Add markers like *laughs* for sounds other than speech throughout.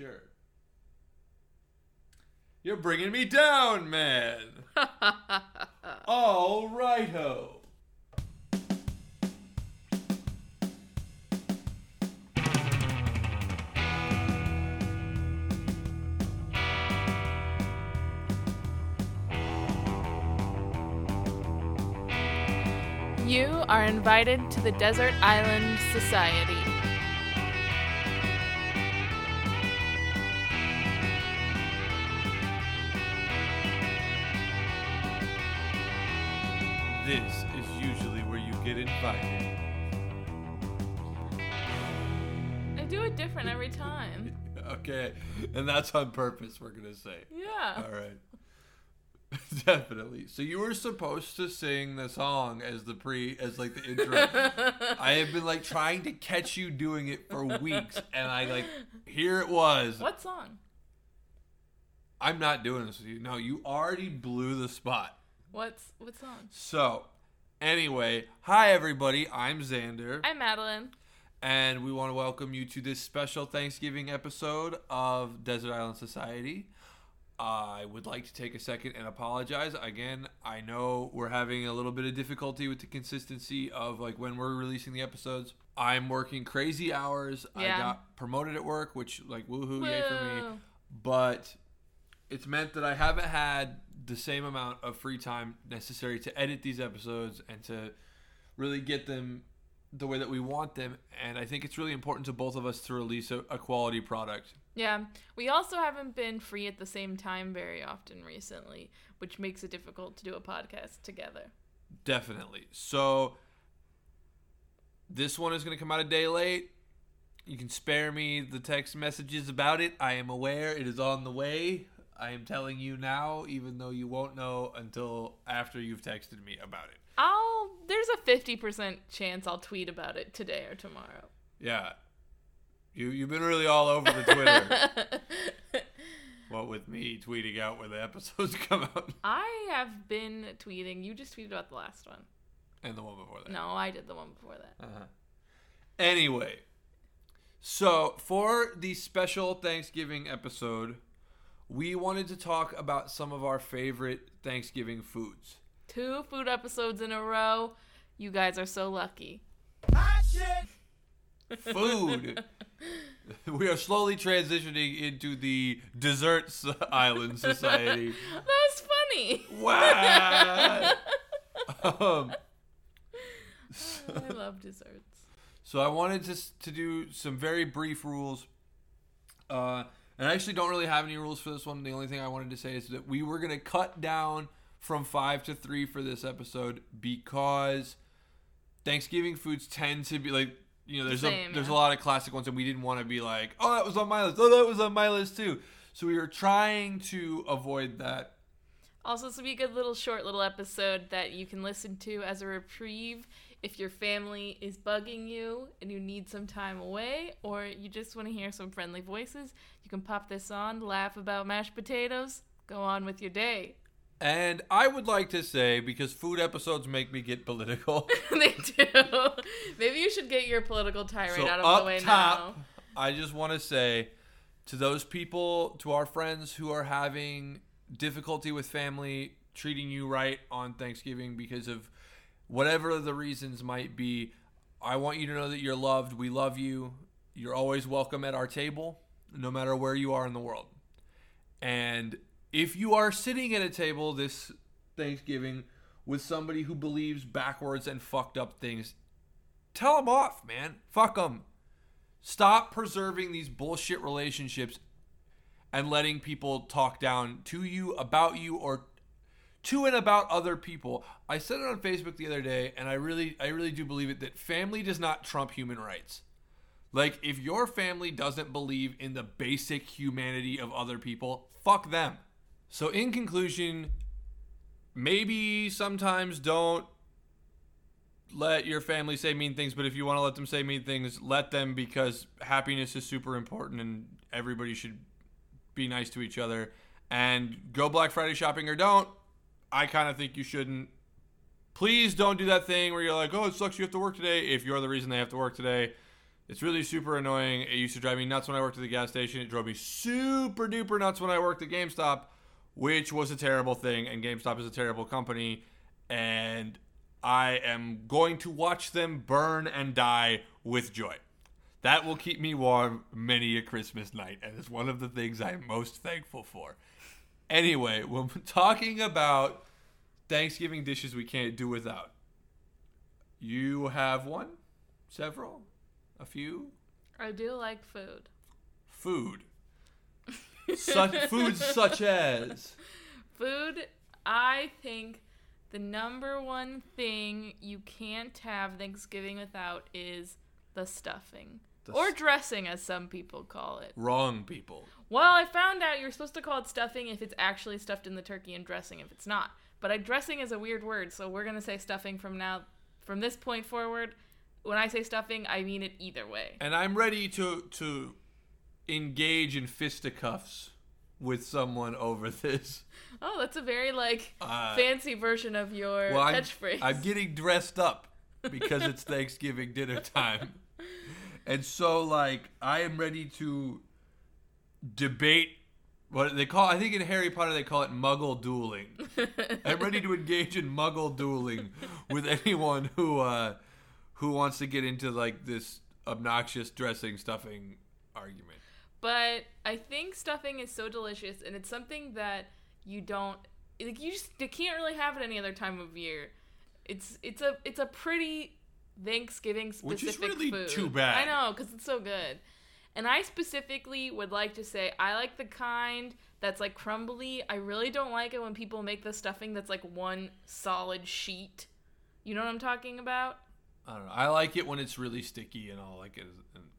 sure. You're bringing me down, man. *laughs* All right, ho. You are invited to the Desert Island Society. Okay, and that's on purpose, we're gonna say. Yeah. All right. *laughs* Definitely. So you were supposed to sing the song as the pre as like the intro. *laughs* I have been like trying to catch you doing it for weeks and I like here it was. What song? I'm not doing this with you. No, you already blew the spot. What's what song? So, anyway, hi everybody. I'm Xander I'm Madeline. And we want to welcome you to this special Thanksgiving episode of Desert Island Society. I would like to take a second and apologize. Again, I know we're having a little bit of difficulty with the consistency of like when we're releasing the episodes. I'm working crazy hours. I got promoted at work, which like woohoo, yay for me. But it's meant that I haven't had the same amount of free time necessary to edit these episodes and to really get them the way that we want them. And I think it's really important to both of us to release a, a quality product. Yeah. We also haven't been free at the same time very often recently, which makes it difficult to do a podcast together. Definitely. So this one is going to come out a day late. You can spare me the text messages about it. I am aware it is on the way. I am telling you now, even though you won't know until after you've texted me about it. I'll there's a 50% chance I'll tweet about it today or tomorrow. Yeah. You you've been really all over the Twitter. *laughs* what with me tweeting out when the episodes *laughs* come out I have been tweeting. You just tweeted about the last one. and the one before that. No, I did the one before that. Uh-huh. Anyway, so for the special Thanksgiving episode, we wanted to talk about some of our favorite Thanksgiving foods. Two food episodes in a row. You guys are so lucky. Food. *laughs* we are slowly transitioning into the desserts *laughs* island society. *laughs* That was funny. Wow. um, I love desserts. So I wanted to to do some very brief rules. Uh, and I actually don't really have any rules for this one. The only thing I wanted to say is that we were gonna cut down from five to three for this episode because Thanksgiving foods tend to be like you know there's Same, a there's yeah. a lot of classic ones and we didn't want to be like oh that was on my list oh that was on my list too. So we were trying to avoid that. Also, this will be a good little short little episode that you can listen to as a reprieve if your family is bugging you and you need some time away, or you just want to hear some friendly voices. You can pop this on, laugh about mashed potatoes, go on with your day. And I would like to say because food episodes make me get political. *laughs* they do. Maybe you should get your political tirade so out of the way top, now. I just want to say to those people, to our friends who are having difficulty with family treating you right on Thanksgiving because of whatever the reasons might be, I want you to know that you're loved. We love you. You're always welcome at our table, no matter where you are in the world. And if you are sitting at a table this Thanksgiving with somebody who believes backwards and fucked up things, tell them off, man. Fuck them. Stop preserving these bullshit relationships and letting people talk down to you, about you, or to and about other people. I said it on Facebook the other day, and I really, I really do believe it that family does not trump human rights. Like, if your family doesn't believe in the basic humanity of other people, fuck them. So, in conclusion, maybe sometimes don't let your family say mean things, but if you want to let them say mean things, let them because happiness is super important and everybody should be nice to each other. And go Black Friday shopping or don't. I kind of think you shouldn't. Please don't do that thing where you're like, oh, it sucks you have to work today if you're the reason they have to work today. It's really super annoying. It used to drive me nuts when I worked at the gas station. It drove me super duper nuts when I worked at GameStop, which was a terrible thing. And GameStop is a terrible company. And I am going to watch them burn and die with joy. That will keep me warm many a Christmas night, and it's one of the things I'm most thankful for. Anyway, *laughs* when we're talking about Thanksgiving dishes we can't do without, you have one, several, a few, I do like food. food. Such foods such as Food, I think the number one thing you can't have Thanksgiving without is the stuffing. The or dressing, as some people call it. wrong people. Well, I found out you're supposed to call it stuffing if it's actually stuffed in the turkey and dressing if it's not. But I, dressing is a weird word, so we're gonna say stuffing from now, from this point forward. When I say stuffing, I mean it either way. And I'm ready to to engage in fisticuffs with someone over this. Oh, that's a very like Uh, fancy version of your Well, I'm, catchphrase. I'm getting dressed up because it's *laughs* Thanksgiving dinner time. And so, like, I am ready to debate what they call, I think in Harry Potter they call it muggle dueling. I'm ready to engage in muggle dueling with anyone who, uh, who wants to get into, like, this obnoxious dressing, stuffing argument. But I think stuffing is so delicious, and it's something that you don't like. You just you can't really have it any other time of year. It's it's a it's a pretty Thanksgiving specific Which is really food. too bad. I know because it's so good. And I specifically would like to say I like the kind that's like crumbly. I really don't like it when people make the stuffing that's like one solid sheet. You know what I'm talking about? I don't know. I like it when it's really sticky and all like it in, in a lump.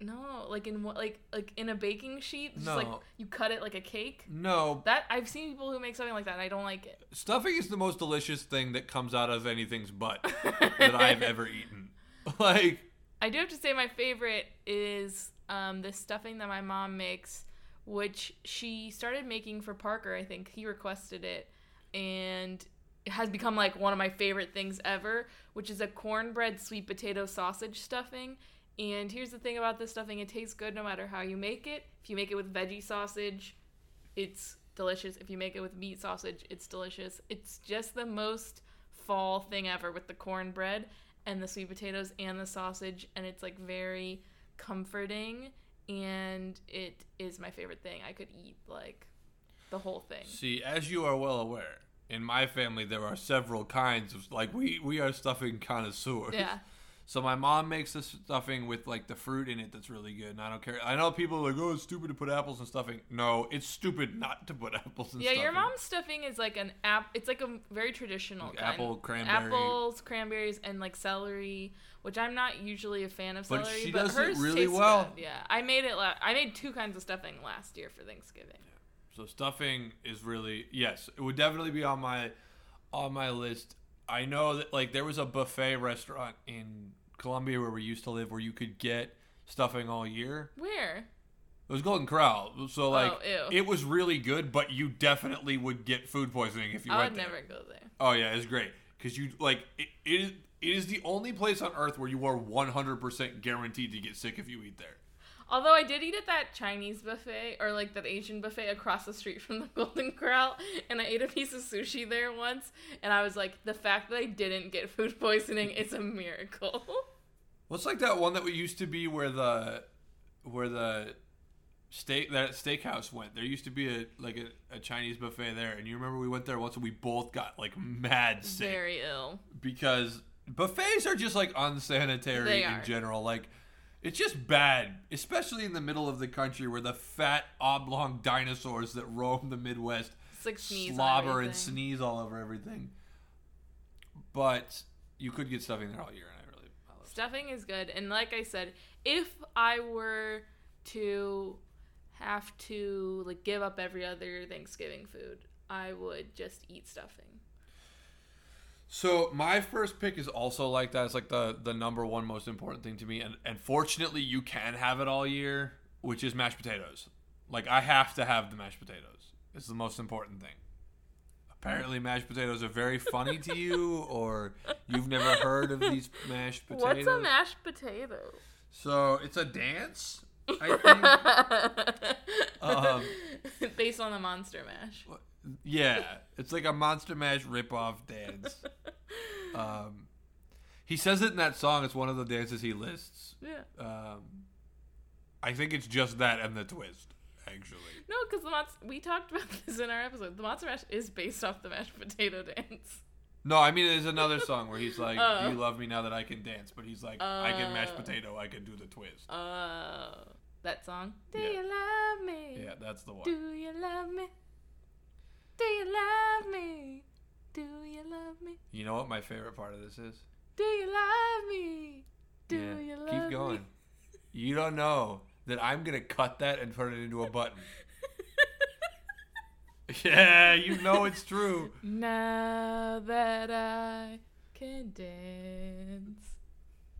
No, like in what like like in a baking sheet. Just like you cut it like a cake. No, That I've seen people who make something like that and I don't like it. stuffing is the most delicious thing that comes out of anything's butt *laughs* that I've ever eaten. *laughs* Like, I do have to say my favorite is um, this stuffing that my mom makes, which she started making for Parker. I think he requested it, and it has become like one of my favorite things ever, which is a cornbread sweet potato sausage stuffing. And here's the thing about this stuffing: it tastes good no matter how you make it. If you make it with veggie sausage, it's delicious. If you make it with meat sausage, it's delicious. It's just the most fall thing ever with the cornbread and the sweet potatoes and the sausage and it's like very comforting and it is my favorite thing. I could eat like the whole thing. see, as you are well aware, in my family there are several kinds of like we we are stuffing connoisseurs. Yeah. So my mom makes this stuffing with like the fruit in it that's really good, and I don't care. I know people are like, oh, it's stupid to put apples in stuffing. No, it's stupid not to put *laughs* apples in stuffing. Yeah, stuffing. your mom's stuffing is like an app. It's like a very traditional Like kind. apple, cranberry. apples, cranberries, and like celery, which I'm not usually a fan of But celery. she but does it hers really tastes well. good. Yeah, I made it. La- I made two kinds of stuffing last year for Thanksgiving. So stuffing is really yes, it would definitely be on my on my list. I know that like there was a buffet restaurant in Columbia where we used to live where you could get stuffing all year. Where? It was Golden Corral. So oh, like Oh, it was really good, but you definitely would get food poisoning if you I went would there. never go there. Oh yeah, it's great because you like it, it is it is the only place on earth where you are 100% guaranteed to get sick if you eat there. Although I did eat at that Chinese buffet or like that Asian buffet across the street from the *laughs* Golden Corral, and I ate a piece of sushi there once, and I was like, the fact that I didn't get food poisoning is a miracle. *laughs* What's like that one that we used to be where the where the steak that steakhouse went. There used to be a like a, a Chinese buffet there, and you remember we went there once and we both got like mad sick Very ill. because buffets are just like unsanitary They in are. general. Like it's just bad, especially in the middle of the country where the fat oblong dinosaurs that roam the Midwest like slobber and sneeze all over everything. But you could get stuffing there all year, and I really I love Stuffing is good, and like I said, if I were to have to like give up every other Thanksgiving food, I would just eat stuffing. So my first pick is also like that. It's like the the number one most important thing to me, and and fortunately you can have it all year, which is mashed potatoes. Like I have to have the mashed potatoes. It's the most important thing. Apparently, mashed potatoes are very funny to you, or you've never heard of these mashed potatoes. What's a mashed potato? So it's a dance. I *laughs* think. um, *laughs* Based on the Monster Mash. yeah, it's like a Monster Mash ripoff dance. *laughs* Um, he says it in that song. It's one of the dances he lists. Yeah. Um, I think it's just that and the twist, actually. No, because the Monster. We talked about *laughs* this in our episode. The Monster Mash is based off the mashed potato dance. No, I mean there's another song where he's like, Oh. "Do you love me now that I can dance?" But he's like, "I can mash Oh. potato. I can do the twist." Uh, that song. Do Yeah. you love me? Yeah, that's the one. Do you love me? Do you love me? Do you love me? You know what my favorite part of this is? Do you love me? Do Yeah, you love me? Keep going. me? You don't know that I'm gonna cut that and turn it into a button. *laughs* yeah, you know it's true. now that I can dance.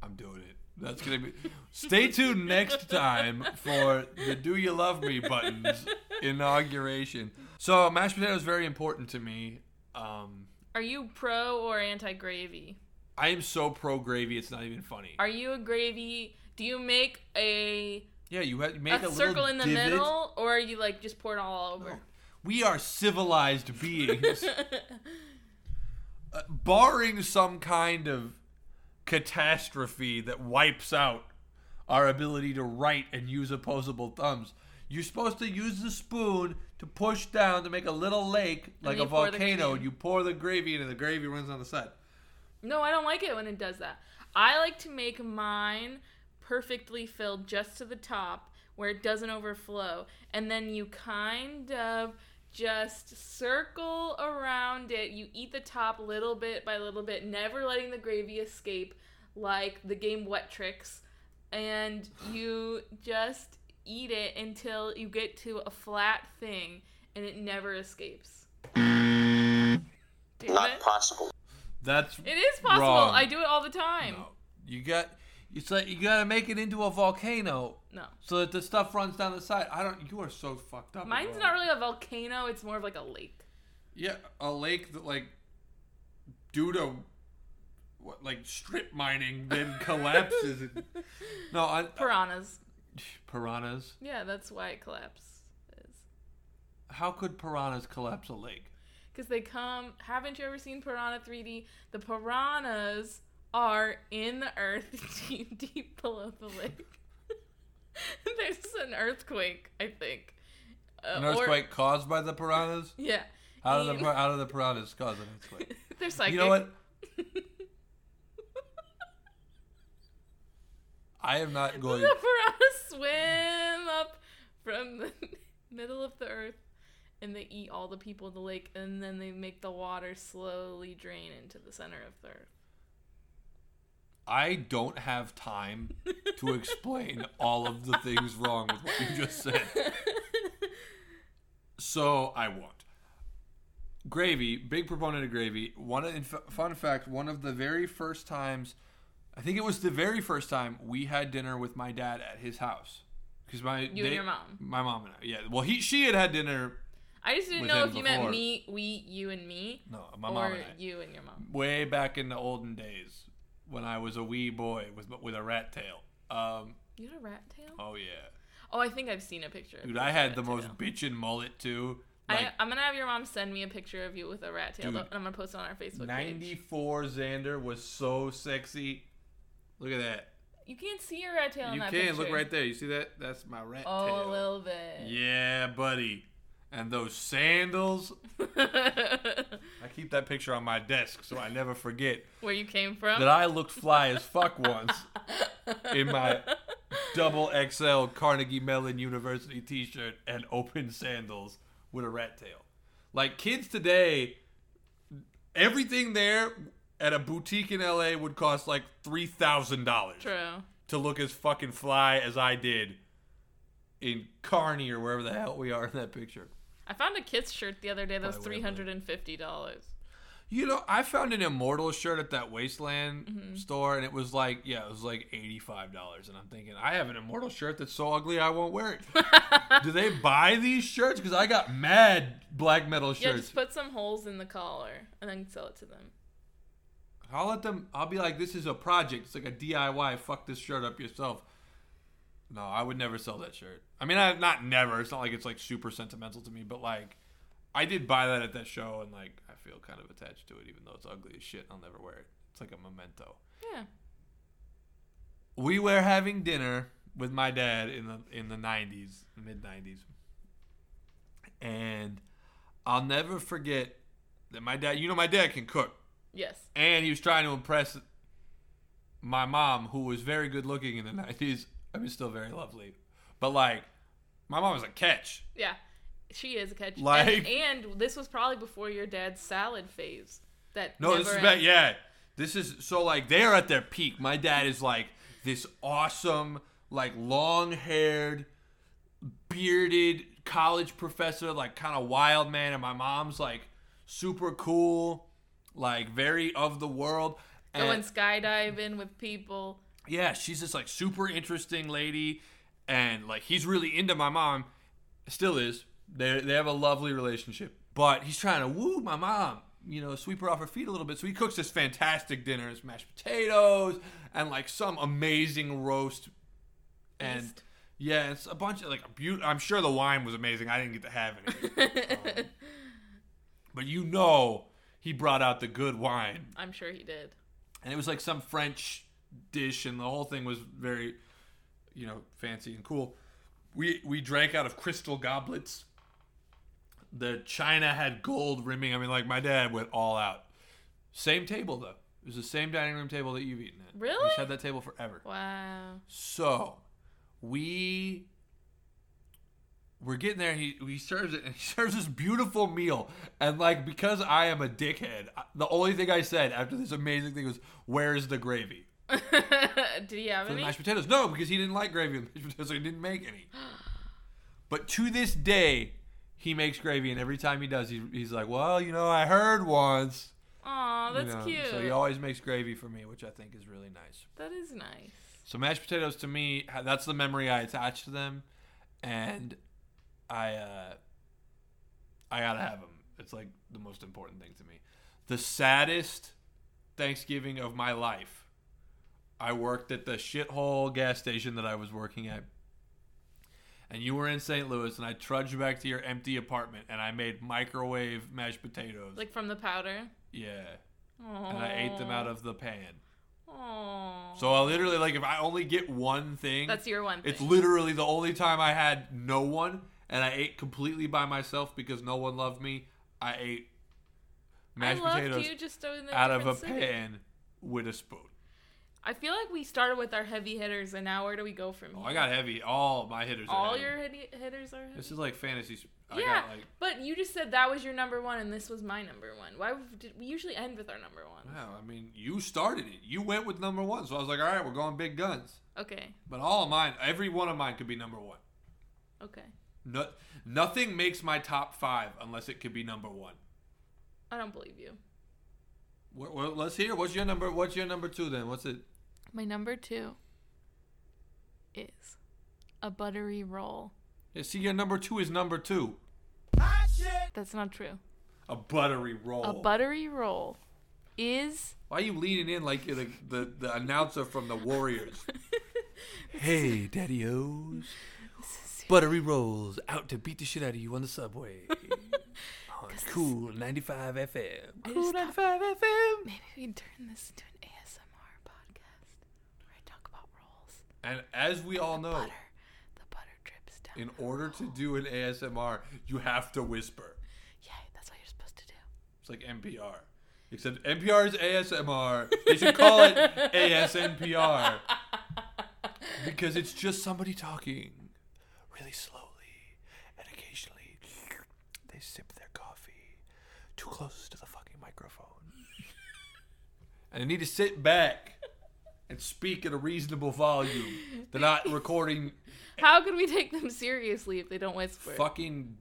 I'm doing it. That's gonna be. Stay tuned next time for the "Do You Love Me" buttons inauguration. So mashed potato is very important to me. Um, Are you pro or anti gravy? I am so pro gravy. It's not even funny. Are you a gravy? Do you make a Yeah, you have, make a, a circle in the divot. middle, or you like just pour it all over? We are civilized beings. *laughs* Uh, barring some kind of catastrophe that wipes out our ability to write and use opposable thumbs, you're supposed to use the spoon to push down to make a little lake like a pour the gravy volcano. And you pour the gravy in, and the gravy runs on the side. No, I don't like it when it does that. I like to make mine perfectly filled just to the top where it doesn't overflow. And then you kind of just circle around it. You eat the top little bit by little bit, never letting the gravy escape like the game Wet Tricks. And you just eat it until you get to a flat thing and it never escapes. Not it. possible. That's It is possible. Wrong. I do it all the time. no. You got. It's like you gotta make it into a volcano No. so that the stuff runs down the side. I don't. You are so fucked up. Mine's not really a volcano, it's more of like a lake. Yeah, a lake that like due to what like strip mining then *laughs* collapses. and- *laughs* no, I, Piranhas. piranhas. Yeah, that's why it collapses. How could piranhas collapse a lake? Because they come. Haven't you ever seen Piranha 3D? The piranhas are in the earth *laughs* deep, deep below the lake. *laughs* There's an earthquake, I think. Uh, An or- earthquake caused by the piranhas? *laughs* yeah. How do the And- pir- how do the piranhas cause an earthquake? They're psychic. You know what? I am not going. the piranhas swim up from the middle of the earth and they eat all the people in the lake and then they make the water slowly drain into the center of the earth. I don't have time to explain all of the things wrong with what you just said. So I won't. Gravy, big proponent of gravy. One in fun fact, one of the very first times, I think it was the very first time we had dinner with my dad at his house. Because my You and your mom. my mom and I, yeah. Well, he she had had dinner. I just didn't know if you before. meant me, we, you, and me, No, my or mom and I. you and your mom. Way back in the olden days, when I was a wee boy with with a rat tail. Um, You had a rat tail? oh yeah, Oh, I think I've seen a picture. dude, I had the rat most bitchin' mullet too. Like I, I'm gonna have your mom send me a picture of you with a rat tail, Dude. and I'm gonna post it on our Facebook page. 94 Xander was so sexy. Look at that. You can't see your rat tail in You can picture. look right there. You see that? That's my rat Oh, tail. Oh, a little bit. Yeah, buddy. And those sandals. *laughs* I keep that picture on my desk so I never forget Where you came from? that I looked fly as fuck once in my double XL Carnegie Mellon University t-shirt and open sandals with a rat tail. Like kids today, everything there at a boutique in LA would cost like three thousand dollars True. to look as fucking fly as I did in Carney or wherever the hell we are in that picture. I found a Kiss shirt the other day that was three hundred and fifty dollars. You know, I found an Immortal shirt at that Wasteland Mm-hmm. store, and it was like, yeah, it was like eighty-five dollars. And I'm thinking, I have an Immortal shirt that's so ugly I won't wear it. *laughs* Do they buy these shirts? Because I got mad black metal shirts. Yeah, just put some holes in the collar and then sell it to them. I'll let them. I'll be like, this is a project. It's like a DIY. Fuck this shirt up yourself. No, I would never sell that shirt. I mean, I not never. It's not like it's like super sentimental to me, but like, I did buy that at that show, and like, I feel kind of attached to it, even though it's ugly as shit. I'll never wear it. It's like a memento. Yeah. We were having dinner with my dad in the in the '90s, mid '90s, and I'll never forget that my dad. You know, my dad can cook, Yes. and he was trying to impress my mom, who was very good looking in the '90s. I mean, still very lovely, but like, my mom was a catch. Yeah. She is a catch. Like- and, and this was probably before your dad's salad phase. That No, this is ends. Yeah, this is so like they are at their peak. My dad is like this awesome, like long haired, bearded college professor, like kind of wild man, and my mom's like super cool, like very of the world. Going skydiving with people. Yeah, she's this like super interesting lady, and like he's really into my mom, still is. They they have a lovely relationship, but he's trying to woo my mom, you know, sweep her off her feet a little bit. So he cooks this fantastic dinner, it's mashed potatoes and like some amazing roast, and yeah, it's a bunch of like a beaut. I'm sure the wine was amazing. I didn't get to have any, *laughs* Um, but you know, he brought out the good wine I'm sure he did. and it was like some French dish, and the whole thing was very, you know, fancy and cool. We we drank out of crystal goblets. The china had gold rimming. I mean, like my dad went all out. Same table though. It was the same dining room table that you've eaten at. Really? We've had that table forever. Wow. So we we're getting there. He he serves it, and he *laughs* serves this beautiful meal. And like because I am a dickhead, the only thing I said after this amazing thing was, "Where's the gravy *laughs* did he have for the mashed potatoes?" No, because he didn't like gravy the mashed potatoes, so he didn't make any. *gasps* But to this day, he makes gravy, and every time he does, he, he's like, "Well, you know, I heard once." Aw, you that's know, cute. So he always makes gravy for me, which I think is really nice. that is nice. So mashed potatoes to me, that's the memory I attach to them, and I uh, I gotta have them. It's like the most important thing to me. The saddest Thanksgiving of my life. I worked at the shithole gas station that I was working at, and you were in St. Louis, and I trudged back to your empty apartment, and I made microwave mashed potatoes. Like from the powder. yeah, Aww. and I ate them out of the pan. Aww. So I literally like if I only get one thing, That's your one thing. It's literally the only time I had no one, and I ate completely by myself because no one loved me. I ate mashed I potatoes you just out of a city. pan with a spoon. I feel like we started with our heavy hitters, and now where do we go from Oh, here? I got heavy. All my hitters. are all your hit- hitters are heavy. This is like fantasy. I yeah, got like. but you just said that was your number one, and this was my number one. Why did we usually end with our number one? Wow, I mean, you started it. You went with number one, so I was like, all right, we're going big guns. Okay, But all of mine, every one of mine could be number one. okay. No, nothing makes my top five unless it could be number one. I don't believe you. Well, well, let's hear. What's your number? What's your number two then? What's it? My number two is a buttery roll. Yeah, see, your number two is number two. That's not true. A buttery roll. A buttery roll is Why are you leaning in like you're the, the, the announcer from the Warriors? *laughs* hey, Daddy O's. Buttery rolls out to beat the shit out of you on the subway. On cool 95 FM. I Cool just thought- 95 FM. maybe we can turn this into an ASMR podcast where I talk about rolls. And as we all know, Butter, the butter drips down. in order to do an ASMR, you have to whisper. Yeah, that's what you're supposed to do. It's like NPR. Except NPR is ASMR. They should call it ASNPR. *laughs* Because it's just somebody talking really slowly and occasionally they sip their coffee too close to the fucking microphone. And they need to sit back and speak at a reasonable volume. They're not *laughs* recording How can we take them seriously if they don't whisper? fucking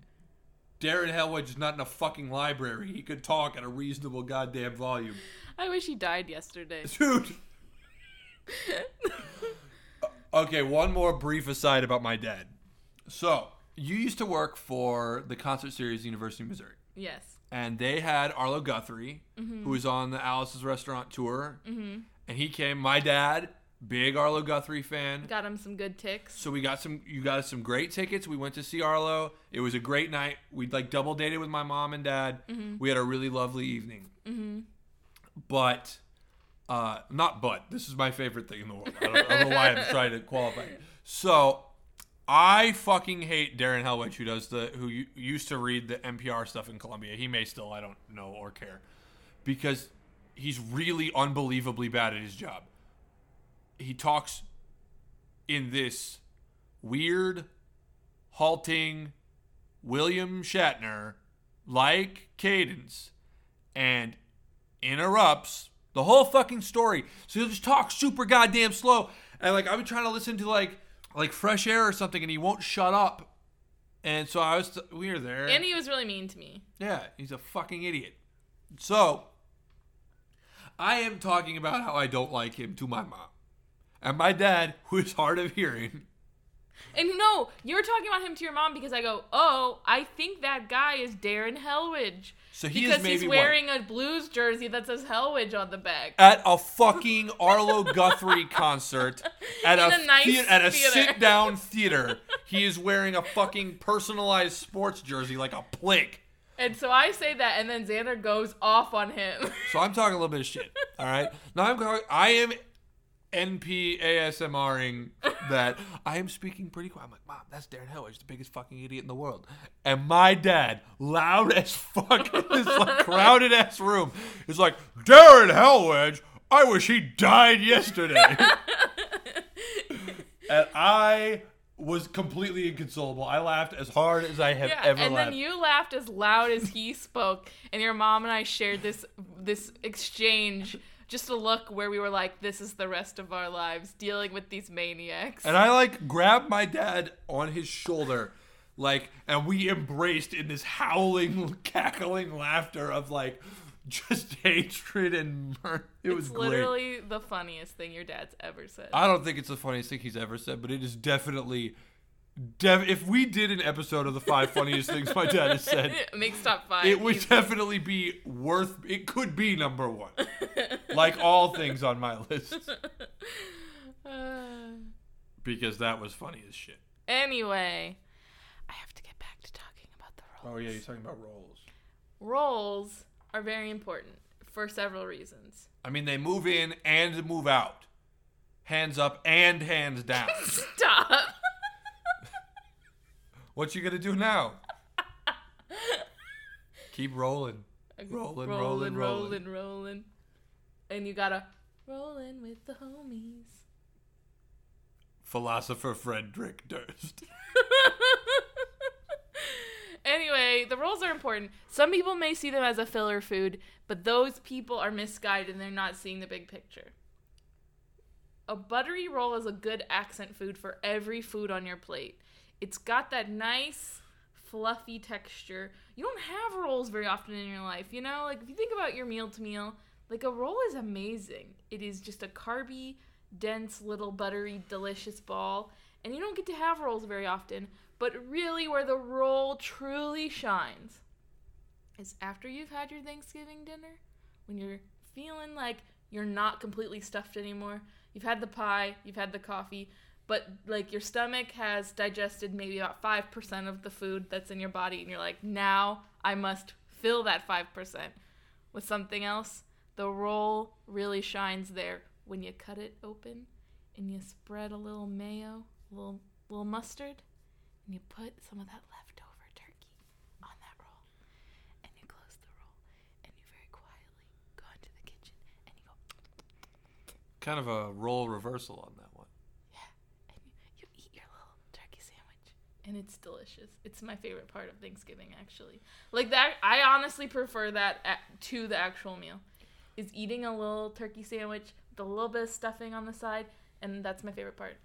Darren Hellwege is not in a fucking library. He could talk at a reasonable goddamn volume. I wish he died yesterday. *laughs* Dude. *laughs* okay, one more brief aside about my dad. So, you used to work for the concert series University of Missouri. yes. And they had Arlo Guthrie, who was on the Alice's Restaurant tour. Mm-hmm. And he came, my dad Big Arlo Guthrie fan. Got him some good ticks. So we got some you got us some great tickets. We went to see Arlo. It was a great night. We like double dated with my mom and dad. We had a really lovely evening. Mm-hmm. But uh not but. This is my favorite thing in the world. I don't, I don't know why I'm trying to qualify. So I fucking hate Darren Hellwege, who does the who used to read the NPR stuff in Columbia. He may still, I don't know or care, because he's really unbelievably bad at his job. He talks in this weird, halting William Shatner like cadence and interrupts the whole fucking story. So he'll just talk super goddamn slow. And like I've been trying to listen to like like fresh air or something and he won't shut up. And so I was we were there. And he was really mean to me. Yeah, he's a fucking idiot. So, I am talking about how I don't like him to my mom. And my dad, who is hard of hearing, And no, you're talking about him to your mom because I go, oh, I think that guy is Darren Hellwege. so he because he's what, wearing a blues jersey that says Hellwege on the back. at a fucking Arlo *laughs* Guthrie concert at a, a nice at a sit down *laughs* theater. He is wearing a fucking personalized sports jersey like a plick. And so I say that, and then Xander goes off on him. So I'm talking a little bit of shit. All right. *laughs* Now I'm going. I am NP ASMRing that I am speaking pretty quiet. I'm like, Mom, that's Darren Hellwege, the biggest fucking idiot in the world. And my dad, loud as fuck *laughs* in this like crowded ass room, is like, Darren Hellwege, I wish he died yesterday. *laughs* and I was completely inconsolable. I laughed as hard as I have yeah, ever and laughed. then you laughed as loud as he spoke, and your mom and I shared this this exchange. Just a look where we were like, "This is the rest of our lives dealing with these maniacs." And I like grabbed my dad on his shoulder, like, and we embraced in this howling, *laughs* cackling laughter of like just *laughs* hatred and mirth. It was it's great. literally the funniest thing your dad's ever said. I don't think it's the funniest thing he's ever said, but it is definitely. Def- if we did an episode of the five funniest things my dad has said, *laughs* Makes top five. it would easy. definitely be worth. It could be number one, *laughs* like all things on my list, *laughs* Uh, because that was funny as shit. anyway, I have to get back to talking about the rolls. Oh yeah, you're talking about rolls. Rolls are very important for several reasons. I mean, they move in and move out. Hands up and hands down. Stop. What you gonna do now? *laughs* Keep rolling. Rolling, rolling, rolling. rolling, rolling. And you gotta rolling with the homies. Philosopher Frederick Durst. *laughs* anyway, the rolls are important. Some people may see them as a filler food, but those people are misguided and they're not seeing the big picture. A buttery roll is a good accent food for every food on your plate. It's got that nice, fluffy texture. You don't have rolls very often in your life, you know? Like, if you think about your meal to meal, like, a roll is amazing. It is just a carby, dense, little buttery, delicious ball. And you don't get to have rolls very often. But really, where the roll truly shines is after you've had your Thanksgiving dinner, when you're feeling like you're not completely stuffed anymore. You've had the pie, you've had the coffee, but like your stomach has digested maybe about 5% of the food that's in your body, and you're like, now I must fill that 5% with something else. The roll really shines there when you cut it open and you spread a little mayo, a little, little mustard, and you put some of that leftover turkey on that roll. And you close the roll and you very quietly go into the kitchen and you go, Kind of a role reversal on that one. yeah, and you, you eat your little turkey sandwich. And it's delicious. It's my favorite part of Thanksgiving, actually. Like that, I honestly prefer that a- to the actual meal. Is eating a little turkey sandwich with a little bit of stuffing on the side, and that's my favorite part.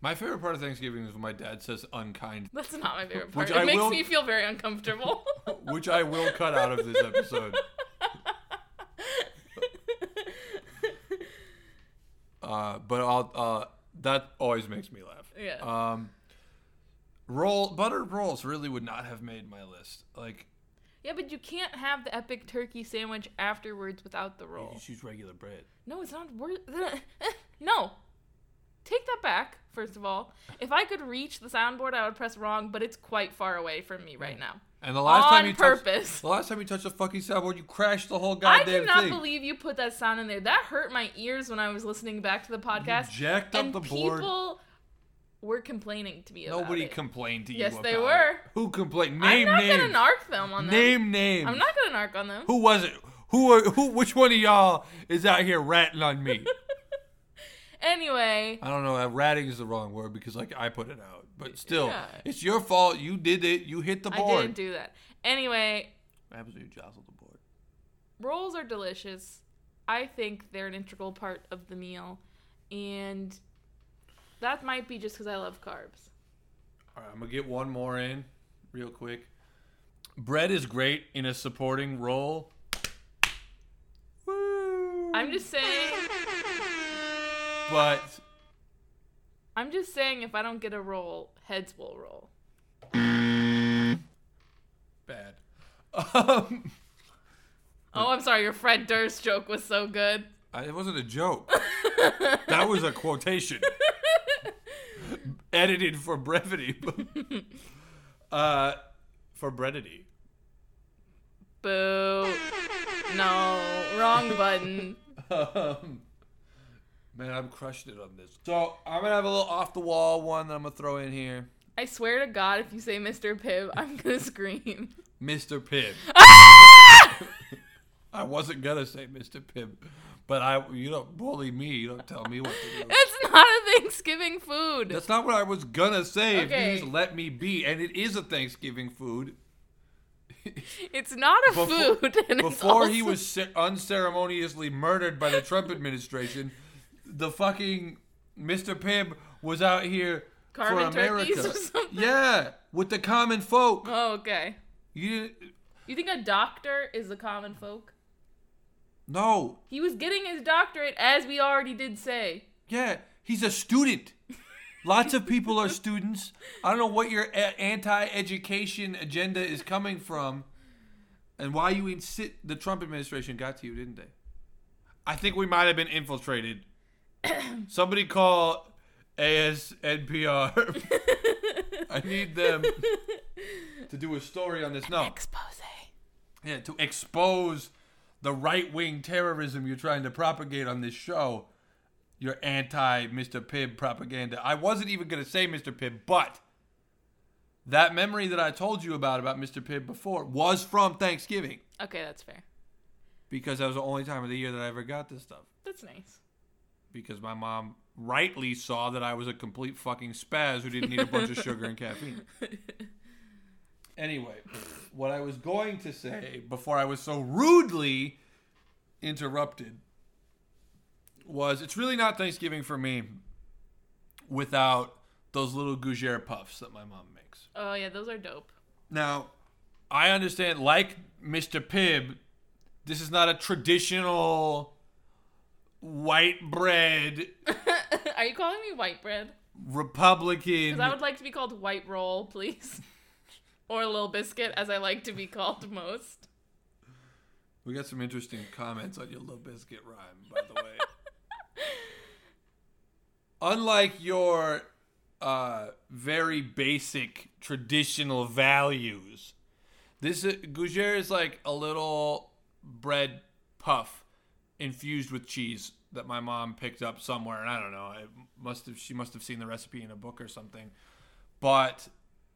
My favorite part of Thanksgiving is when my dad says unkind, *laughs* That's not my favorite *laughs* part. Which it I makes will- me feel very uncomfortable. *laughs* which I will cut out of this episode. Uh, but I'll uh, that always makes me laugh. Yeah. Um, roll buttered rolls really would not have made my list. Like yeah, but you can't have the epic turkey sandwich afterwards without the roll. you just use regular bread. No, it's not worth. *laughs* no, take that back. First of all, if I could reach the soundboard, I would press wrong, but it's quite far away from me right mm. now. And the last On time you touched, purpose. the last time you touched the fucking soundboard, you crashed the whole guy. I goddamn cannot thing. believe you put that sound in there. That hurt my ears when I was listening back to the podcast. jacked up and the board. people were complaining to me about Nobody it. complained to you. Yes, they about were. it. Who complained? Name name. I'm not names. gonna narc them on them. Name names. I'm not gonna narc on them. Who was it? Who are who? Which one of y'all is out here ratting on me? *laughs* Anyway, I don't know. uh, Ratting is the wrong word because like I put it out, but still, Yeah. it's your fault. You did it. You hit the board. I board. didn't do that. Anyway, What happens when you jostle the board? rolls are delicious. I think they're an integral part of the meal, and that might be just because I love carbs. All right, I'm gonna get one more in, real quick. Bread is great in a supporting role. Woo. I'm just saying. But I'm just saying. If I don't get a roll, heads will roll. bad. Um, *laughs* Oh, I'm sorry. Your Fred Durst joke was so good. I- it wasn't a joke. that was a quotation. *laughs* Edited for brevity. *laughs* *laughs* uh, for brevity. Boo. No, wrong button. *laughs* Um, man, I'm crushing it on this. So I'm gonna have a little off the wall one that I'm gonna throw in here. I swear to God, if you say Mr. Pibb, I'm gonna scream. Mr. Pibb. Ah! I wasn't gonna say Mr. Pibb, but I you don't bully me. You don't tell me what to do. *laughs* It's not a Thanksgiving food. That's not what I was gonna say. Okay. If you just let me be, and it is a Thanksgiving food. *laughs* It's not a Before- food. *laughs* Before he was unceremoniously murdered by the Trump administration, the fucking Mr. Pibb was out here Carving for America. or something? Yeah, with the common folk. Oh, okay. You. You think a doctor is the common folk? No. He was getting his doctorate, as we already did say. Yeah, he's a student. Lots of people are students. I don't know what your a- anti-education agenda is coming from, and why you insist. The Trump administration got to you, didn't they? I think we might have been infiltrated. *coughs* Somebody call ASNPR. *laughs* I need them to do a story on this. No, Expose. yeah, to expose the right-wing terrorism you're trying to propagate on this show. Your anti Mr. Pibb propaganda. I wasn't even going to say Mr. Pibb, but that memory that I told you about about Mr. Pibb before was from Thanksgiving Okay, that's fair. because that was the only time of the year that I ever got this stuff. That's nice. Because my mom rightly saw that I was a complete fucking spaz who didn't need a bunch of sugar and caffeine. *laughs* Anyway, what I was going to say before I was so rudely interrupted was it's really not Thanksgiving for me without those little gougere puffs that my mom makes. Oh yeah, those are dope. Now, I understand, like Mr. Pibb, this is not a traditional white bread *laughs* are you calling me white bread? Republican. Because I would like to be called white roll, please. *laughs* or little biscuit, as I like to be called most. We got some interesting comments on your little biscuit rhyme, by the way. *laughs* Unlike your uh, very basic traditional values, this uh, gougere is like a little bread puff infused with cheese that my mom picked up somewhere, and I don't know. I must have she must have seen the recipe in a book or something. But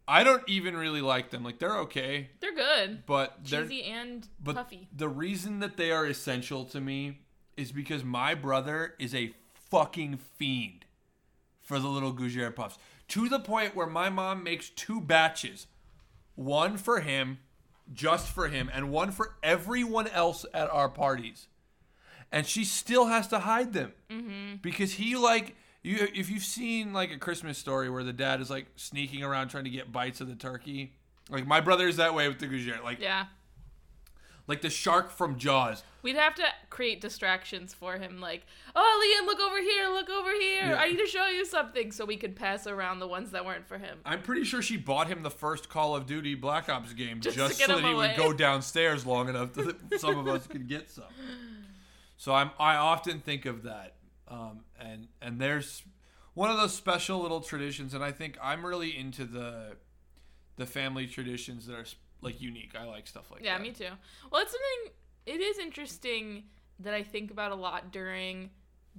I don't even really like them. Like they're okay, They're good. but they're Cheesy and but puffy. the reason that they are essential to me is because my brother is a fucking fiend for the little gougere puffs. To the point where my mom makes two batches. One for him, just for him, and one for everyone else at our parties. And she still has to hide them. Mm-hmm. Because he like you if you've seen like a Christmas story where the dad is like sneaking around trying to get bites of the turkey. Like my brother is that way with the gougere. Like Yeah. like the shark from Jaws. We'd have to create distractions for him, like, oh, Liam, look over here, look over here. Yeah. I need to show you something, so we could pass around the ones that weren't for him. I'm pretty sure she bought him the first Call of Duty Black Ops game Just just, so that he away. would go *laughs* downstairs long enough that some of us could get some. So I'm I often think of that, um, and and there's one of those special little traditions, and I think I'm really into the the family traditions that are like unique. I like stuff like Yeah, that. me too. Well, it's something. It is interesting that I think about a lot during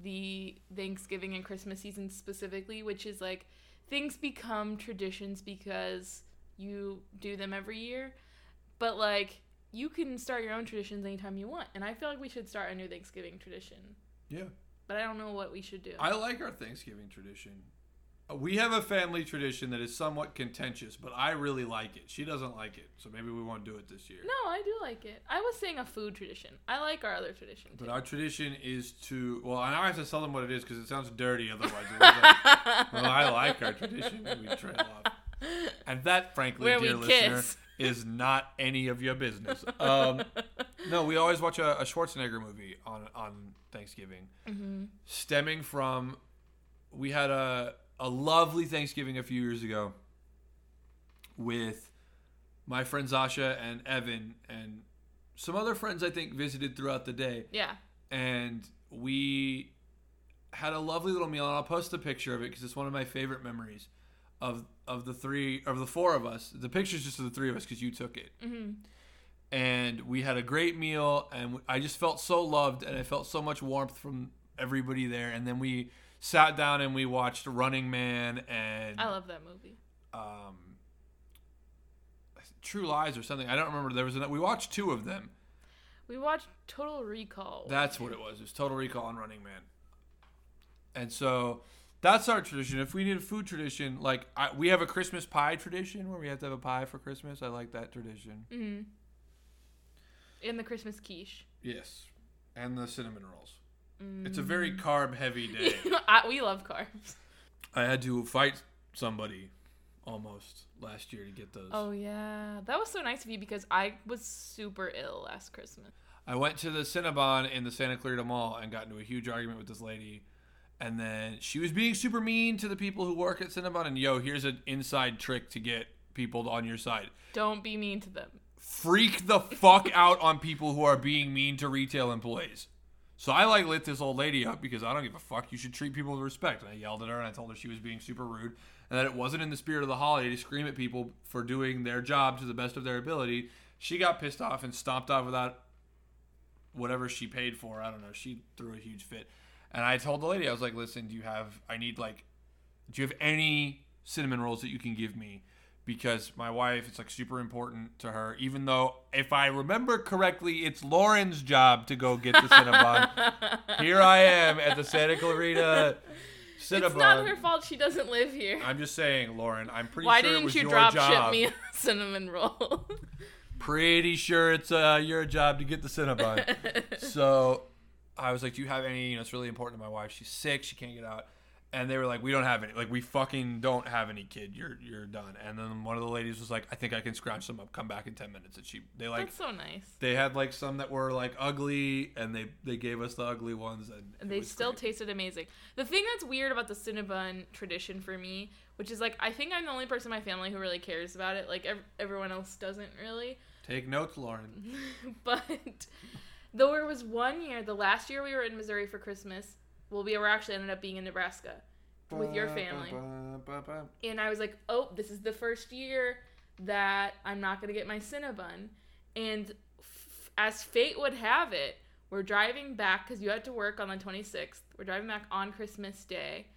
the Thanksgiving and Christmas season specifically, which is like things become traditions because you do them every year, but like you can start your own traditions anytime you want. And I feel like we should start a new Thanksgiving tradition, Yeah, but I don't know what we should do. I like our Thanksgiving tradition. Uh, We have a family tradition that is somewhat contentious, but I really like it. She doesn't like it, so maybe we won't do it this year. no, I do like it. I was saying a food tradition. I like our other tradition too. But our tradition is to well, now I have to tell them what it is because it sounds dirty otherwise. Like, *laughs* well, I like our tradition. and We trail off, and that, frankly, Where dear listener, kiss. is not any of your business. Um, *laughs* no, we always watch a, a Schwarzenegger movie on on Thanksgiving, Mm-hmm. stemming from we had a a lovely Thanksgiving a few years ago with my friend Zasha and Evan and some other friends I think visited throughout the day yeah. and we had a lovely little meal and I'll post a picture of it because it's one of my favorite memories of of the three of the four of us the picture's just of the three of us because you took it Mm-hmm. And we had a great meal and I just felt so loved and I felt so much warmth from everybody there and then we sat down and we watched Running Man and I love that movie. um, True Lies or something I don't remember there was a, we watched two of them We watched Total Recall. That's what it was. It was Total Recall on Running Man. And so that's our tradition. If we need a food tradition, like I, we have a Christmas pie tradition where we have to have a pie for Christmas. I like that tradition. Mm-hmm. In the Christmas quiche. Yes. And the cinnamon rolls. It's a Mm. very carb heavy *laughs* day. I, we love carbs. I had to fight somebody almost last year to get those. Oh yeah, that was so nice of you because I was super ill last Christmas. I went to the Cinnabon in the Santa Clarita Mall and got into a huge argument with this lady. And then she was being super mean to the people who work at Cinnabon. And yo, here's an inside trick to get people on your side. Don't be mean to them. Freak the fuck out on people who are being mean to retail employees. So I like lit this old lady up because I don't give a fuck. You should treat people with respect. And I yelled at her and I told her she was being super rude and that it wasn't in the spirit of the holiday to scream at people for doing their job to the best of their ability. She got pissed off and stomped off without whatever she paid for. I don't know. She threw a huge fit. And I told the lady, I was like, listen, do you have, I need like, do you have any cinnamon rolls that you can give me? Because my wife, it's like super important to her. Even though, if I remember correctly, it's Lauren's job to go get the Cinnabon. *laughs* Here I am at the Santa Clarita Cinnabon. It's not her fault she doesn't live here. I'm just saying, Lauren. I'm pretty Why sure it didn't was you drop job. ship me a *laughs* cinnamon roll? Pretty sure it's uh, your job to get the Cinnabon. *laughs* so I was like, "Do you have any? You know, it's really important to my wife. She's sick. She can't get out." And they were like, "We don't have any. Like, we fucking don't have any, kid. You're you're done." And then one of the ladies was like, "I think I can scratch some up. Come back in ten minutes." And she they like That's so nice. they had like some that were like ugly, and they they gave us the ugly ones, and they still great. tasted amazing. The thing that's weird about the Cinnabon tradition for me, which is like I think I'm the only person in my family who really cares about it. Like ev- everyone else doesn't really. Take notes, Lauren. *laughs* but *laughs* though there was one year, the last year we were in Missouri for Christmas. Well, we were actually ended up being in Nebraska with your family. And I was like, oh, this is the first year that I'm not going to get my Cinnabon. And f- as fate would have it, we're driving back because you had to work on the 26th. We're driving back on Christmas Day.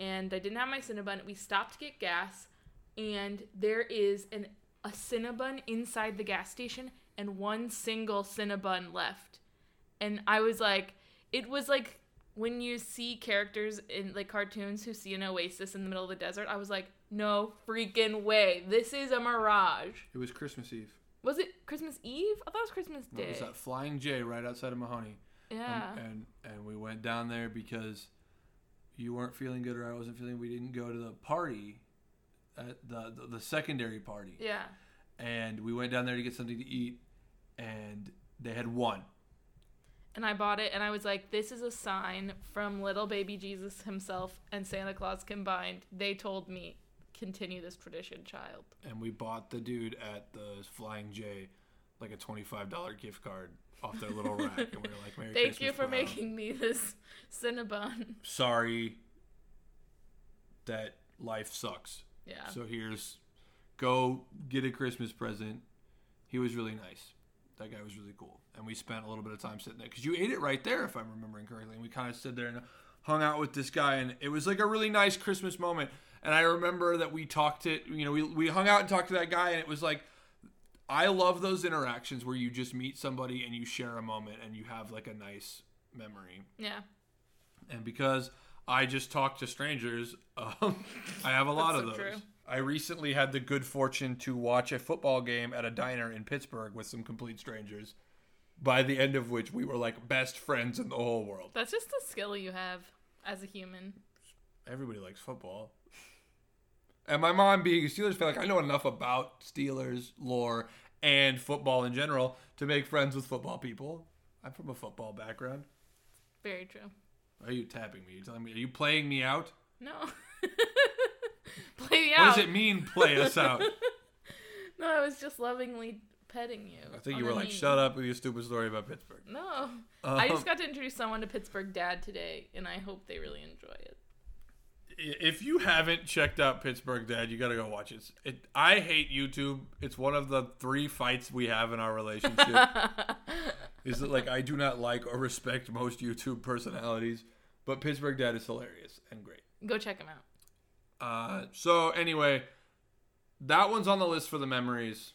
And I didn't have my Cinnabon. We stopped to get gas. And there is an, a Cinnabon inside the gas station and one single Cinnabon left. And I was like, it was like when you see characters in like cartoons who see an oasis in the middle of the desert, I was like, no freaking way. This is a mirage. It was Christmas Eve. Was it Christmas Eve? I thought it was Christmas Day. It was that Flying J right outside of Mahoney. Um, yeah. and and we went down there because you weren't feeling good or I wasn't feeling. We didn't go to the party, at the the, the secondary party, yeah. and we went down there to get something to eat, and they had one. And I bought it and I was like, this is a sign from little baby Jesus himself and Santa Claus combined. They told me, continue this tradition, child. And we bought the dude at the Flying J like a twenty five dollar gift card off their little rack, and we were like, "Merry Thank you Christmas, for bro." making me this Cinnabon. Sorry. that life sucks. Yeah. So here's go get a Christmas present. He was really nice. That guy was really cool. And we spent a little bit of time sitting there because you ate it right there, if I'm remembering correctly. And we kind of stood there and hung out with this guy, and it was like a really nice Christmas moment. And I remember that we talked to, you know, we, we hung out and talked to that guy, and it was like, I love those interactions where you just meet somebody and you share a moment and you have like a nice memory. yeah. And because I just talk to strangers, *laughs* um, I have a lot of so those. true. I recently had the good fortune to watch a football game at a diner in Pittsburgh with some complete strangers. By the end of which we were like best friends in the whole world. That's just a skill you have as a human. Everybody likes football. And my mom being a Steelers fan, like I know enough about Steelers lore and football in general to make friends with football people. I'm from a football background. Very true. Are you tapping me? Are you telling me? Are you playing me out? No. *laughs* Play me out. What does it mean, play us out? *laughs* No, I was just lovingly petting you. I think you were like, knee. shut up with your stupid story about Pittsburgh. No. I Um, just got to introduce someone to Pittsburgh Dad today, and I hope they really enjoy it. If you haven't checked out Pittsburgh Dad, you got to go watch it. it. I hate YouTube. It's one of the three fights we have in our relationship. *laughs* is that like I do not like or respect most YouTube personalities, but Pittsburgh Dad is hilarious and great. Go check him out. Uh, so anyway, that one's on the list for the memories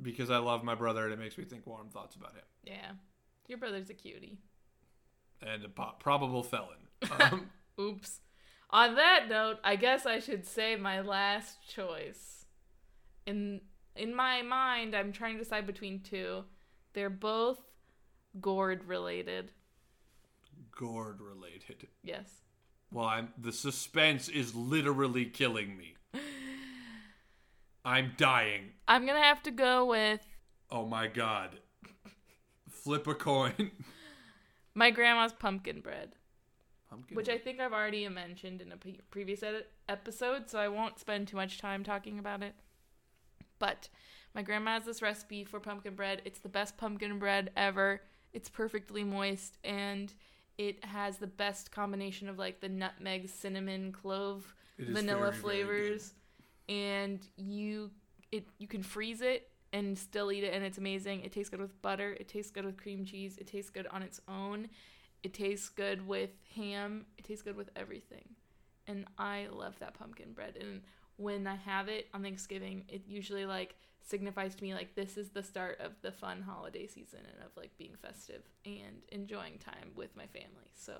because I love my brother and it makes me think warm thoughts about him Yeah. Your brother's a cutie. and a po- probable felon. *laughs* Um, Oops. On that note, I guess I should say my last choice. In in my mind, I'm trying to decide between two. They're both gourd related. gourd related. Yes. Well, I'm the suspense is literally killing me. I'm dying. I'm gonna have to go with Oh my god. Flip a coin. *laughs* my grandma's pumpkin bread, Pumpkin. which I think I've already mentioned in a previous edit- episode, so I won't spend too much time talking about it. But my grandma has this recipe for pumpkin bread. It's the best pumpkin bread ever. It's perfectly moist and it has the best combination of like the nutmeg, cinnamon, clove, vanilla very, very flavors. And you it you can freeze it and still eat it and it's amazing. It tastes good with butter, it tastes good with cream cheese, it tastes good on its own. It tastes good with ham, it tastes good with everything. And I love that pumpkin bread and when I have it on Thanksgiving, it usually like signifies to me like this is the start of the fun holiday season and of like being festive and enjoying time with my family. So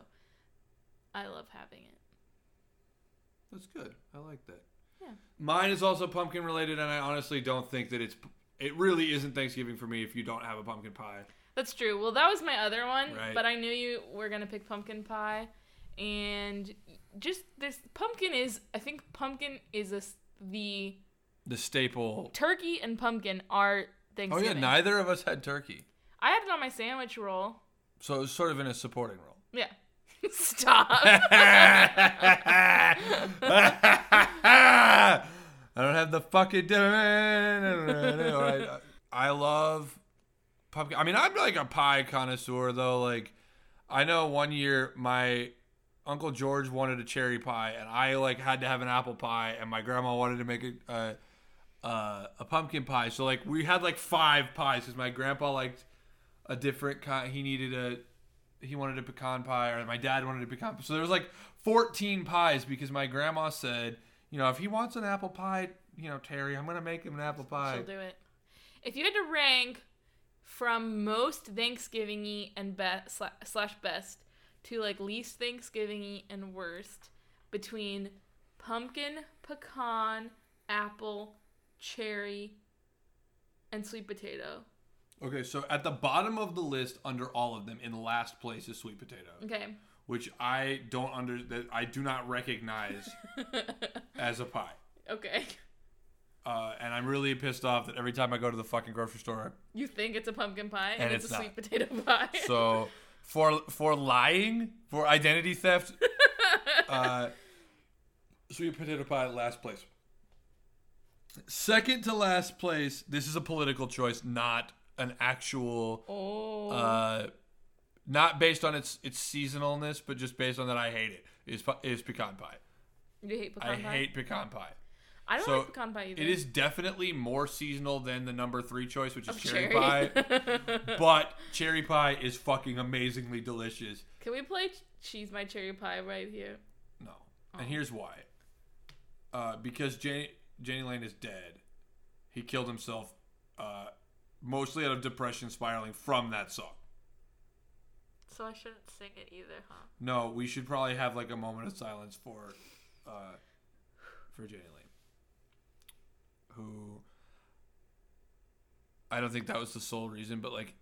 I love having it. That's good. I like that. Yeah. Mine is also pumpkin related, and I honestly don't think that it's. It really isn't Thanksgiving for me if you don't have a pumpkin pie. That's true. Well, that was my other one, Right. but I knew you were gonna pick pumpkin pie, and just this pumpkin is. I think pumpkin is a the The staple. turkey and pumpkin are Thanksgiving. Oh yeah, neither of us had turkey, I had it on my sandwich roll. so it was sort of in a supporting role. Yeah. Stop. *laughs* I don't have the fucking. Right, I love pumpkin. I mean, I'm like a pie connoisseur though. Like, I know one year my uncle George wanted a cherry pie, and I like had to have an apple pie, and my grandma wanted to make a a pumpkin pie. So like we had like five pies because my grandpa liked a different kind. He needed a he wanted a pecan pie, or my dad wanted a pecan. pie. So there was like 14 pies because my grandma said, you know, if he wants an apple pie, you know, Terry, I'm gonna make him an apple pie. She'll do it. If you had to rank from most Thanksgiving-y and best slash best to like least Thanksgiving-y and worst between pumpkin, pecan, apple, cherry, and sweet potato. Okay, so at the bottom of the list, under all of them, in the last place is sweet potato, Okay. which I don't under that I do not recognize *laughs* as a pie. okay. Uh, and I'm really pissed off that every time I go to the fucking grocery store, You think it's a pumpkin pie and, And it's, it's a not. sweet potato *laughs* pie. so for for lying for identity theft, *laughs* uh, sweet potato pie last place. Second to last place. This is a political choice, not an actual. oh. Uh, not based on its its seasonalness, but just based on that I hate it. Is is pecan pie. You hate pecan I pie? I hate pecan pie. I don't so like pecan pie either. It is definitely more seasonal than the number three choice, which is cherry, cherry. pie. *laughs* but cherry pie is fucking amazingly delicious. Can we play ch- Cheese My Cherry Pie right here? No, Oh. and here's why. Uh, because Jenny Jani Lane is dead. He killed himself, uh, mostly out of depression spiraling from that song. So I shouldn't sing it either, huh? No, we should probably have like a moment of silence for, uh, for Jani Lane, who. I don't think that was the sole reason, but like,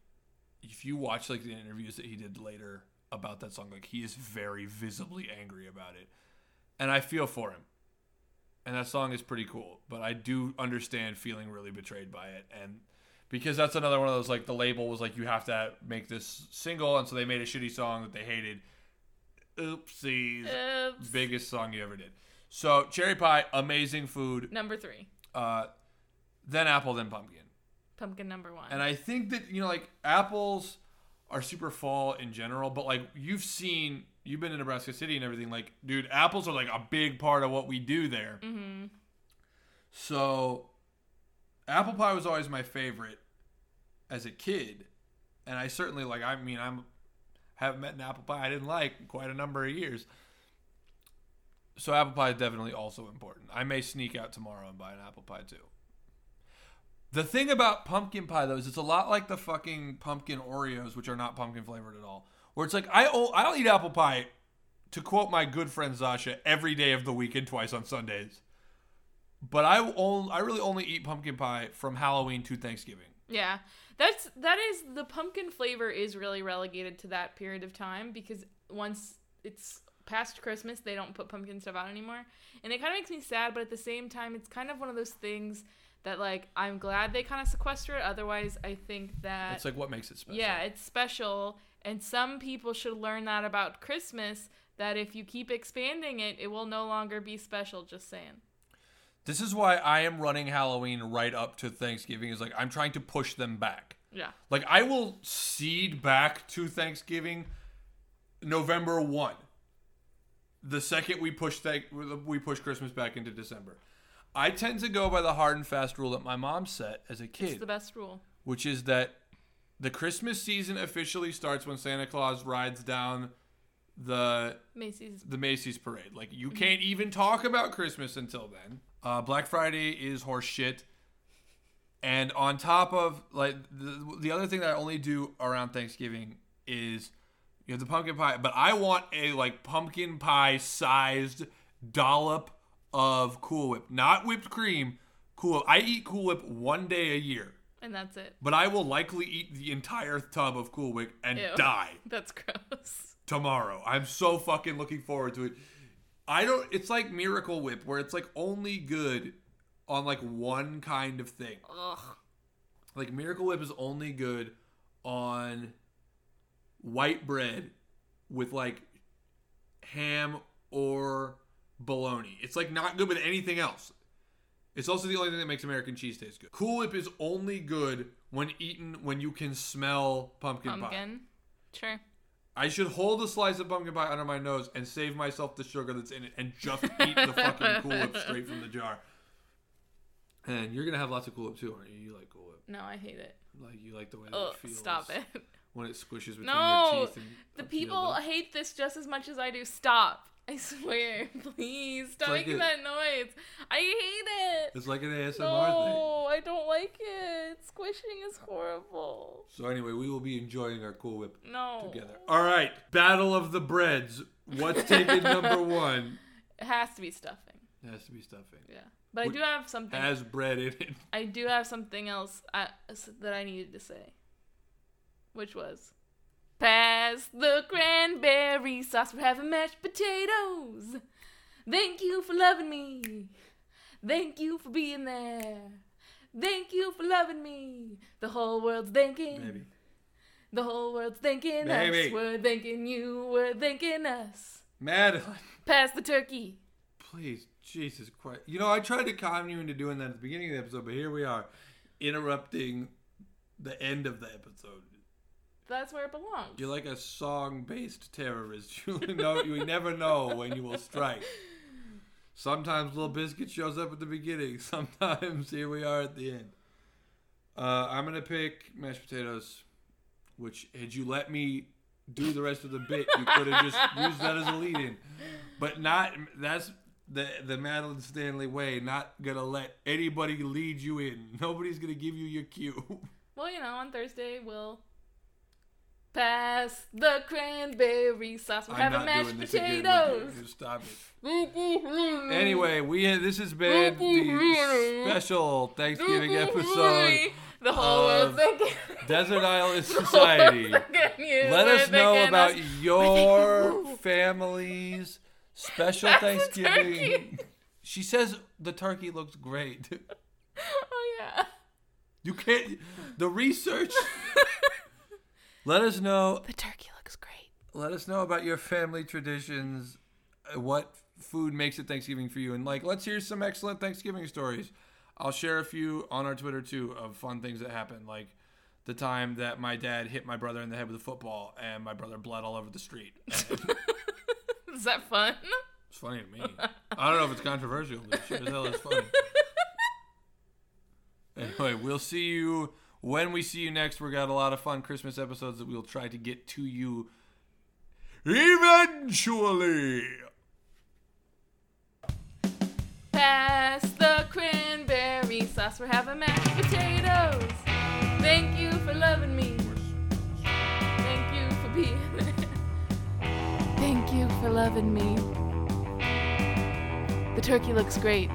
if you watch like the interviews that he did later about that song, like he is very visibly angry about it, and I feel for him. And that song is pretty cool, but I do understand feeling really betrayed by it, and because that's another one of those like the label was like you have to make this single, and so they made a shitty song that they hated. Oopsies, Oops. biggest song you ever did. So cherry pie, amazing food. Number three. Uh, then apple, then pumpkin. Pumpkin number one. And I think that you know, like apples are super fall in general, but like you've seen, you've been to Nebraska City and everything. Like, dude, apples are like a big part of what we do there. mm-hmm. So, apple pie was always my favorite as a kid, and I certainly like. I mean, I'm haven't met an apple pie I didn't like quite a number of years. So apple pie is definitely also important. I may sneak out tomorrow and buy an apple pie too. The thing about pumpkin pie though is it's a lot like the fucking pumpkin Oreos, which are not pumpkin flavored at all. Where it's like I I'll eat apple pie, to quote my good friend Zasha, every day of the week and twice on Sundays. But I only, I really only eat pumpkin pie from Halloween to Thanksgiving. Yeah, that's that is the pumpkin flavor is really relegated to that period of time because once it's past Christmas, they don't put pumpkin stuff out anymore, and it kind of makes me sad. But at the same time, it's kind of one of those things that like I'm glad they kind of sequester it. Otherwise, I think that It's like what makes it special. yeah, it's special, and some people should learn that about Christmas. That if you keep expanding it, it will no longer be special. Just saying. This is why I am running Halloween right up to Thanksgiving. Is like I'm trying to push them back. Yeah. Like I will cede back to Thanksgiving November 1. The second we push th- we push Christmas back into December. I tend to go by the hard and fast rule that my mom set as a It's kid, the best rule. which is that the Christmas season officially starts when Santa Claus rides down the Macy's. the Macy's parade. Like you can't even talk about Christmas until then. Uh, Black Friday is horse shit. And on top of like the, the other thing that I only do around Thanksgiving is you have the pumpkin pie, but I want a like pumpkin pie sized dollop of Cool Whip, not whipped cream. Cool. Whip. I eat Cool Whip one day a year, And that's it. but I will likely eat the entire tub of Cool Whip and Ew. die *laughs* That's gross. Tomorrow. I'm so fucking looking forward to it. I don't it's like Miracle Whip where it's like only good on like one kind of thing. Ugh. Like Miracle Whip is only good on white bread with like ham or bologna. It's like not good with anything else. It's also the only thing that makes American cheese taste good. Cool Whip is only good when eaten when you can smell pumpkin, pie. Pumpkin. Sure. I should hold a slice of pumpkin pie under my nose and save myself the sugar that's in it and just eat the fucking *laughs* Cool Whip straight from the jar. And you're gonna have lots of Cool Whip too, aren't you? You like Cool Whip, No, I hate it. like you like the way that Ugh, it feels. stop it. when it squishes between No, your teeth. And The up to your people hate this just as much as I do. Stop. I swear. *laughs* Please stop like making it- that noise. I hate it. It's like an ASMR thing. No, I don't like it. Squishing is horrible. So anyway, we will be enjoying our Cool Whip No. together. All right, Battle of the Breads. What's taking number *laughs* one? It has to be stuffing. It has to be stuffing. Yeah. But I do have something. Has bread in it. *laughs* I do have something else uh, I, that I needed to say, which was, "Pass the cranberry sauce. We're having mashed potatoes. Thank you for loving me. Thank you for being there. Thank you for loving me. The whole world's thinking. Maybe. The whole world's thinking Maybe. us. We're thinking you. We're thinking us. Madeline. Pass the turkey. Please, Jesus Christ. You know, I tried to calm you into doing that at the beginning of the episode, but here we are, interrupting the end of the episode. That's where it belongs. You're like a song based terrorist. *laughs* You know you never know when you will strike. Sometimes Little Biscuit shows up at the beginning. *laughs* Sometimes here we are at the end. Uh, I'm gonna pick mashed potatoes. Which had you let me do the rest of the bit, you could have just used that as a lead-in. But not. That's the the Madeline Stanley way. Not gonna let anybody lead you in. Nobody's gonna give you your cue. *laughs* Well, you know, on Thursday we'll pass the cranberry sauce. We're I'm having mashed doing this again potatoes. you. Stop it. Mm-hmm. Anyway, we this has been the mm-hmm. special Thanksgiving mm-hmm. episode The whole of world's thinking. Desert *laughs* Island Society. world's thinking you. Let us know about us. your *laughs* family's special That's Thanksgiving. She says the turkey looks great. *laughs* Oh yeah. You can't. The research. Let us know. The turkey looks great. Let us know about your family traditions. uh, What food makes it Thanksgiving for you? And like, let's hear some excellent Thanksgiving stories. I'll share a few on our Twitter too of fun things that happened, like the time that my dad hit my brother in the head with a football and my brother bled all over the street. *laughs* Is that fun? it's funny to me. I don't know if it's controversial, but sure as hell is funny. *laughs* Anyway, we'll see you when we see you next. we've got a lot of fun Christmas episodes that we'll try to get to you eventually. Pass the cranberry sauce. We're having mashed potatoes. Thank you for loving me. Thank you for being. *laughs* Thank you for loving me. The turkey looks great.